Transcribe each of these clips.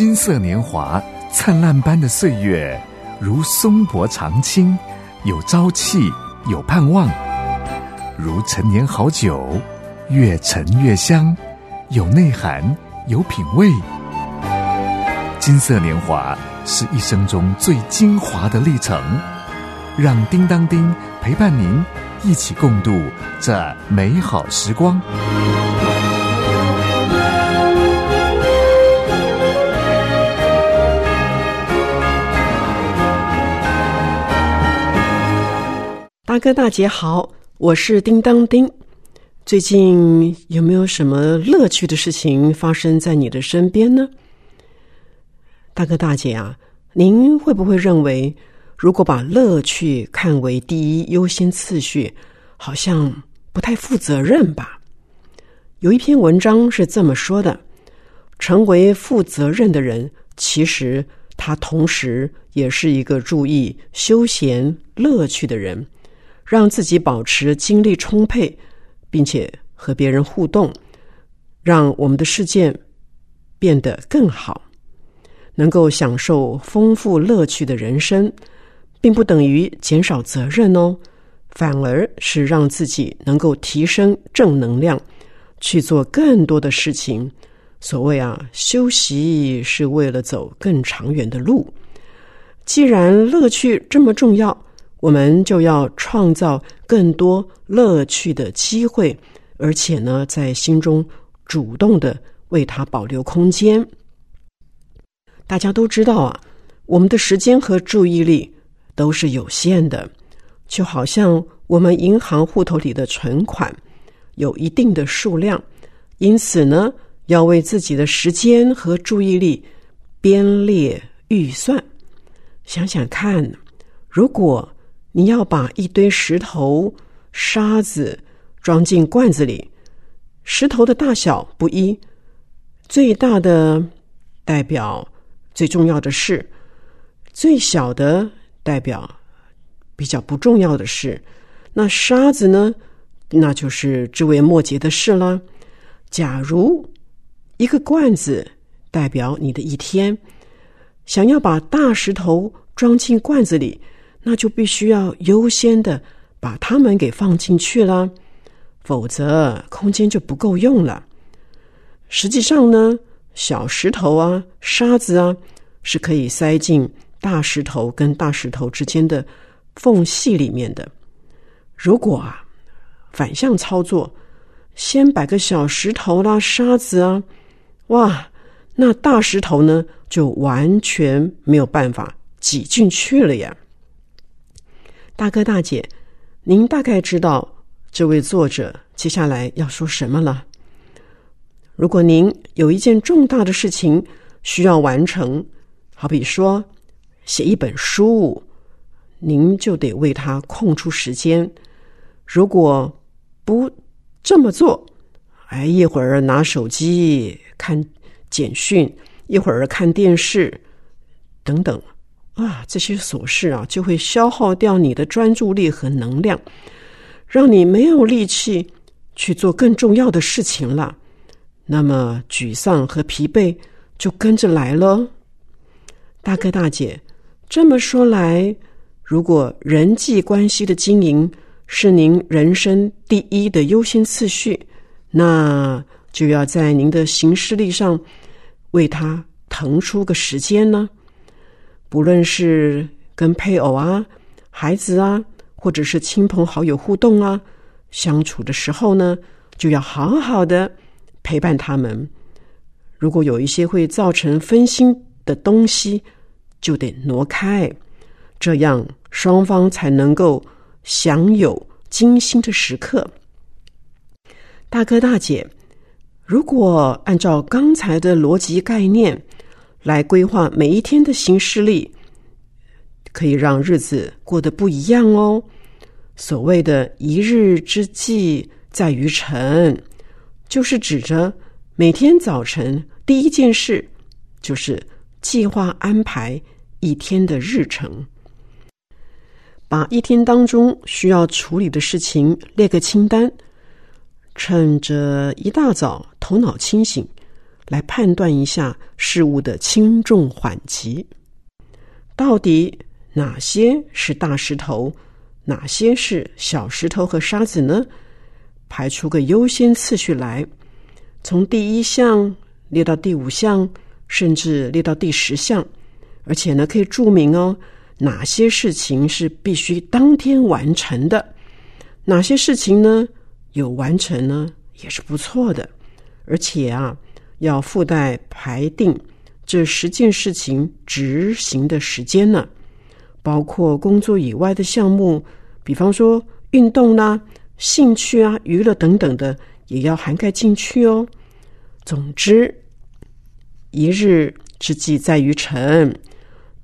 金色年华，灿烂般的岁月，如松柏长青，有朝气，有盼望；如陈年好酒，越陈越香，有内涵，有品味。金色年华是一生中最精华的历程，让叮当丁陪伴您一起共度这美好时光。大哥大姐好，我是叮当丁。最近有没有什么乐趣的事情发生在你的身边呢？大哥大姐啊，您会不会认为，如果把乐趣看为第一优先次序，好像不太负责任吧？有一篇文章是这么说的：成为负责任的人，其实他同时也是一个注意休闲乐趣的人。让自己保持精力充沛，并且和别人互动，让我们的世界变得更好，能够享受丰富乐趣的人生，并不等于减少责任哦，反而是让自己能够提升正能量，去做更多的事情。所谓啊，休息是为了走更长远的路。既然乐趣这么重要。我们就要创造更多乐趣的机会，而且呢，在心中主动的为他保留空间。大家都知道啊，我们的时间和注意力都是有限的，就好像我们银行户头里的存款有一定的数量，因此呢，要为自己的时间和注意力编列预算。想想看，如果你要把一堆石头、沙子装进罐子里，石头的大小不一，最大的代表最重要的事，最小的代表比较不重要的事。那沙子呢？那就是枝微末节的事了。假如一个罐子代表你的一天，想要把大石头装进罐子里。那就必须要优先的把它们给放进去了，否则空间就不够用了。实际上呢，小石头啊、沙子啊，是可以塞进大石头跟大石头之间的缝隙里面的。如果啊反向操作，先摆个小石头啦、沙子啊，哇，那大石头呢就完全没有办法挤进去了呀。大哥大姐，您大概知道这位作者接下来要说什么了。如果您有一件重大的事情需要完成，好比说写一本书，您就得为他空出时间。如果不这么做，哎，一会儿拿手机看简讯，一会儿看电视，等等。啊，这些琐事啊，就会消耗掉你的专注力和能量，让你没有力气去做更重要的事情了。那么，沮丧和疲惫就跟着来了。大哥大姐，这么说来，如果人际关系的经营是您人生第一的优先次序，那就要在您的行事历上为他腾出个时间呢。不论是跟配偶啊、孩子啊，或者是亲朋好友互动啊，相处的时候呢，就要好好的陪伴他们。如果有一些会造成分心的东西，就得挪开，这样双方才能够享有精心的时刻。大哥大姐，如果按照刚才的逻辑概念。来规划每一天的行事历，可以让日子过得不一样哦。所谓的一日之计在于晨，就是指着每天早晨第一件事，就是计划安排一天的日程，把一天当中需要处理的事情列个清单，趁着一大早头脑清醒。来判断一下事物的轻重缓急。到底哪些是大石头，哪些是小石头和沙子呢？排出个优先次序来，从第一项列到第五项，甚至列到第十项，而且呢，可以注明哦，哪些事情是必须当天完成的，哪些事情呢有完成呢也是不错的，而且啊，要附带排定这十件事情执行的时间呢，包括工作以外的项目，比方说运动啦。兴趣啊、娱乐等等的，也要涵盖进去哦。总之，一日之计在于晨，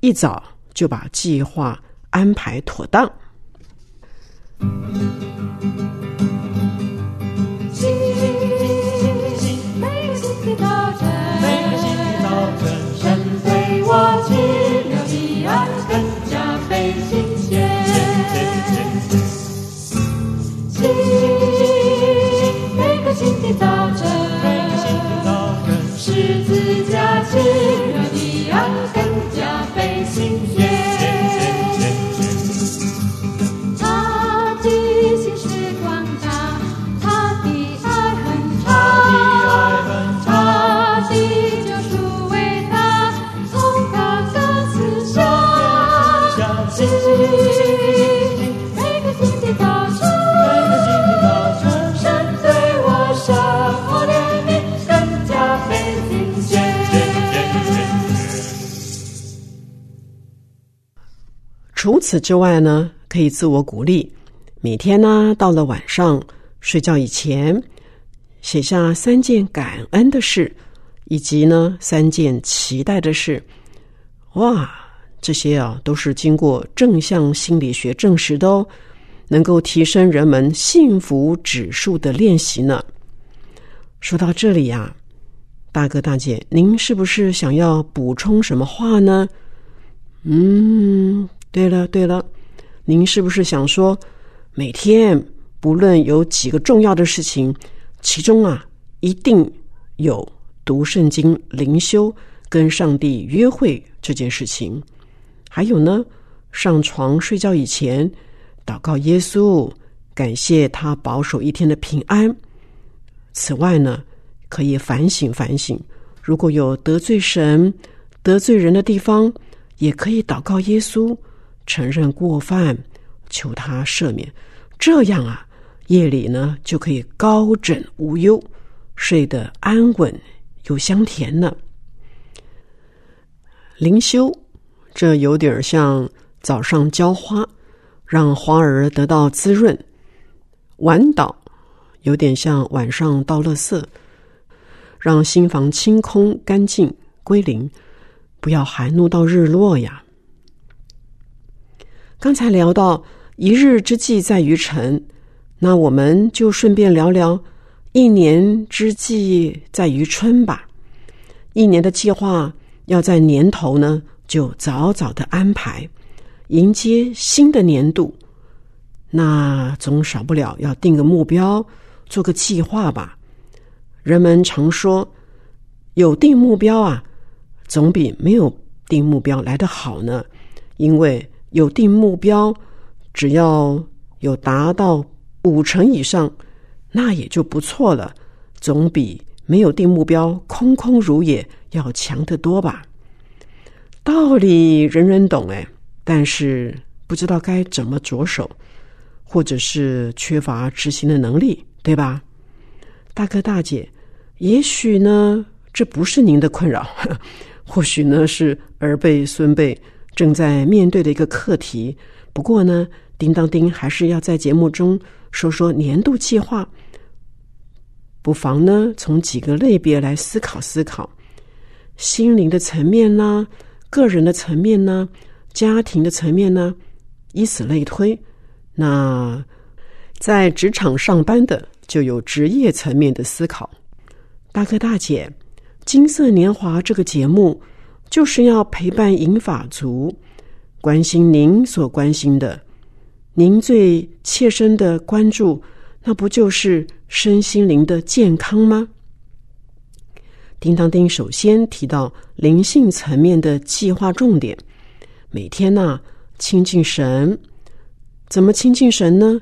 一早就把计划安排妥当。除此之外呢，可以自我鼓励，每天呢到了晚上睡觉以前，写下三件感恩的事，以及呢三件期待的事。哇，这些啊都是经过正向心理学证实的哦，能够提升人们幸福指数的练习呢。说到这里呀，大哥大姐，您是不是想要补充什么话呢？嗯。对了对了，您是不是想说，每天不论有几个重要的事情，其中啊一定有读圣经、灵修、跟上帝约会这件事情？还有呢，上床睡觉以前祷告耶稣，感谢他保守一天的平安。此外呢，可以反省反省，如果有得罪神、得罪人的地方，也可以祷告耶稣。承认过犯，求他赦免，这样啊，夜里呢就可以高枕无忧，睡得安稳又香甜呢。灵修，这有点像早上浇花，让花儿得到滋润；晚祷，有点像晚上倒垃圾，让心房清空干净归零，不要含怒到日落呀。刚才聊到一日之计在于晨，那我们就顺便聊聊一年之计在于春吧。一年的计划要在年头呢，就早早的安排，迎接新的年度。那总少不了要定个目标，做个计划吧。人们常说，有定目标啊，总比没有定目标来得好呢，因为。有定目标，只要有达到五成以上，那也就不错了，总比没有定目标空空如也要强得多吧。道理人人懂哎，但是不知道该怎么着手，或者是缺乏执行的能力，对吧？大哥大姐，也许呢，这不是您的困扰，或许呢是儿辈孙辈。正在面对的一个课题。不过呢，叮当丁还是要在节目中说说年度计划。不妨呢，从几个类别来思考思考：心灵的层面呢，个人的层面呢，家庭的层面呢，以此类推。那在职场上班的，就有职业层面的思考。大哥大姐，《金色年华》这个节目。就是要陪伴银法族，关心您所关心的，您最切身的关注，那不就是身心灵的健康吗？叮当丁首先提到灵性层面的计划重点，每天呢亲近神，怎么亲近神呢？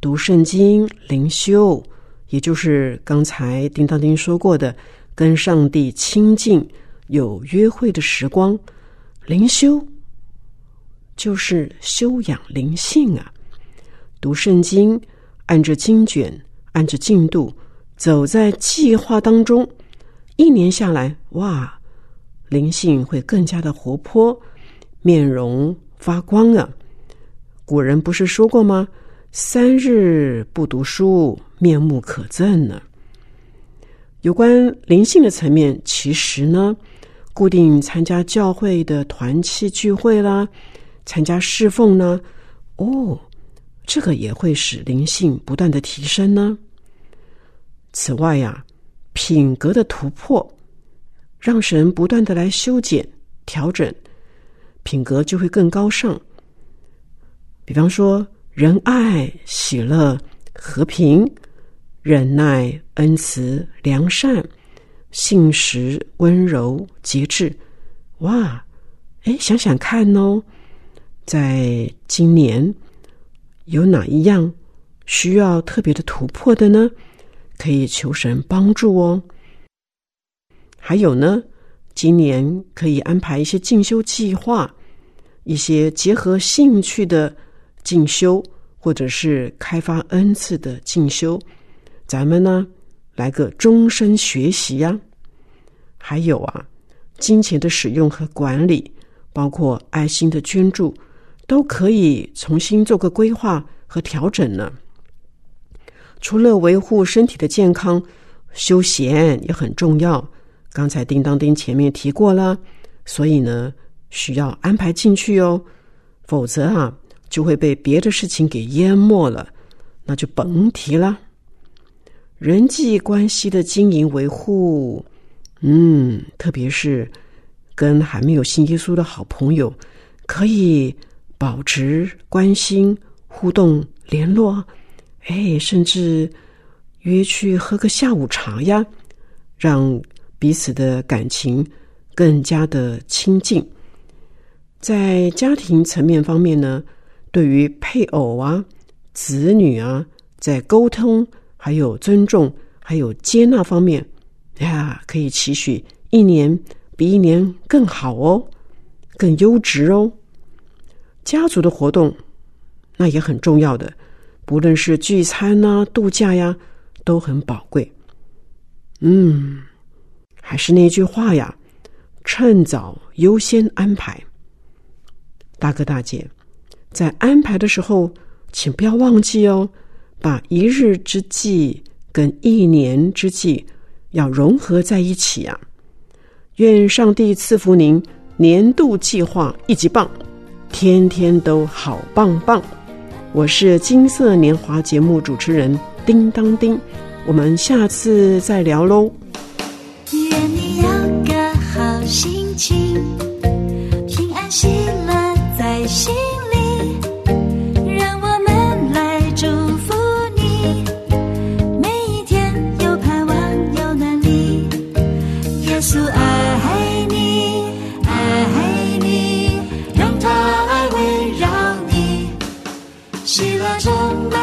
读圣经、灵修，也就是刚才叮当丁说过的，跟上帝亲近、有约会的时光。灵修就是修养灵性啊，读圣经，按着经卷，按着进度，走在计划当中。一年下来，哇，灵性会更加的活泼，面容发光啊！古人不是说过吗？三日不读书，面目可憎呢。有关灵性的层面，其实呢，固定参加教会的团契聚会啦，参加侍奉呢，哦，这个也会使灵性不断的提升呢。此外呀。品格的突破，让神不断的来修剪、调整，品格就会更高尚。比方说，仁爱、喜乐、和平、忍耐、恩慈、良善、信实、温柔、节制。哇，哎，想想看哦，在今年有哪一样需要特别的突破的呢？可以求神帮助哦。还有呢，今年可以安排一些进修计划，一些结合兴趣的进修，或者是开发恩赐的进修。咱们呢，来个终身学习呀。还有啊，金钱的使用和管理，包括爱心的捐助，都可以重新做个规划和调整呢。除了维护身体的健康，休闲也很重要。刚才叮当丁前面提过了，所以呢，需要安排进去哦。否则啊，就会被别的事情给淹没了，那就甭提了。人际关系的经营维护，嗯，特别是跟还没有信耶稣的好朋友，可以保持关心、互动、联络。哎，甚至约去喝个下午茶呀，让彼此的感情更加的亲近。在家庭层面方面呢，对于配偶啊、子女啊，在沟通、还有尊重、还有接纳方面，呀，可以期许一年比一年更好哦，更优质哦。家族的活动那也很重要的。不论是聚餐呐、度假呀，都很宝贵。嗯，还是那句话呀，趁早优先安排。大哥大姐，在安排的时候，请不要忘记哦，把一日之计跟一年之计要融合在一起啊！愿上帝赐福您年度计划一级棒，天天都好棒棒。我是金色年华节目主持人叮当叮，我们下次再聊喽。情。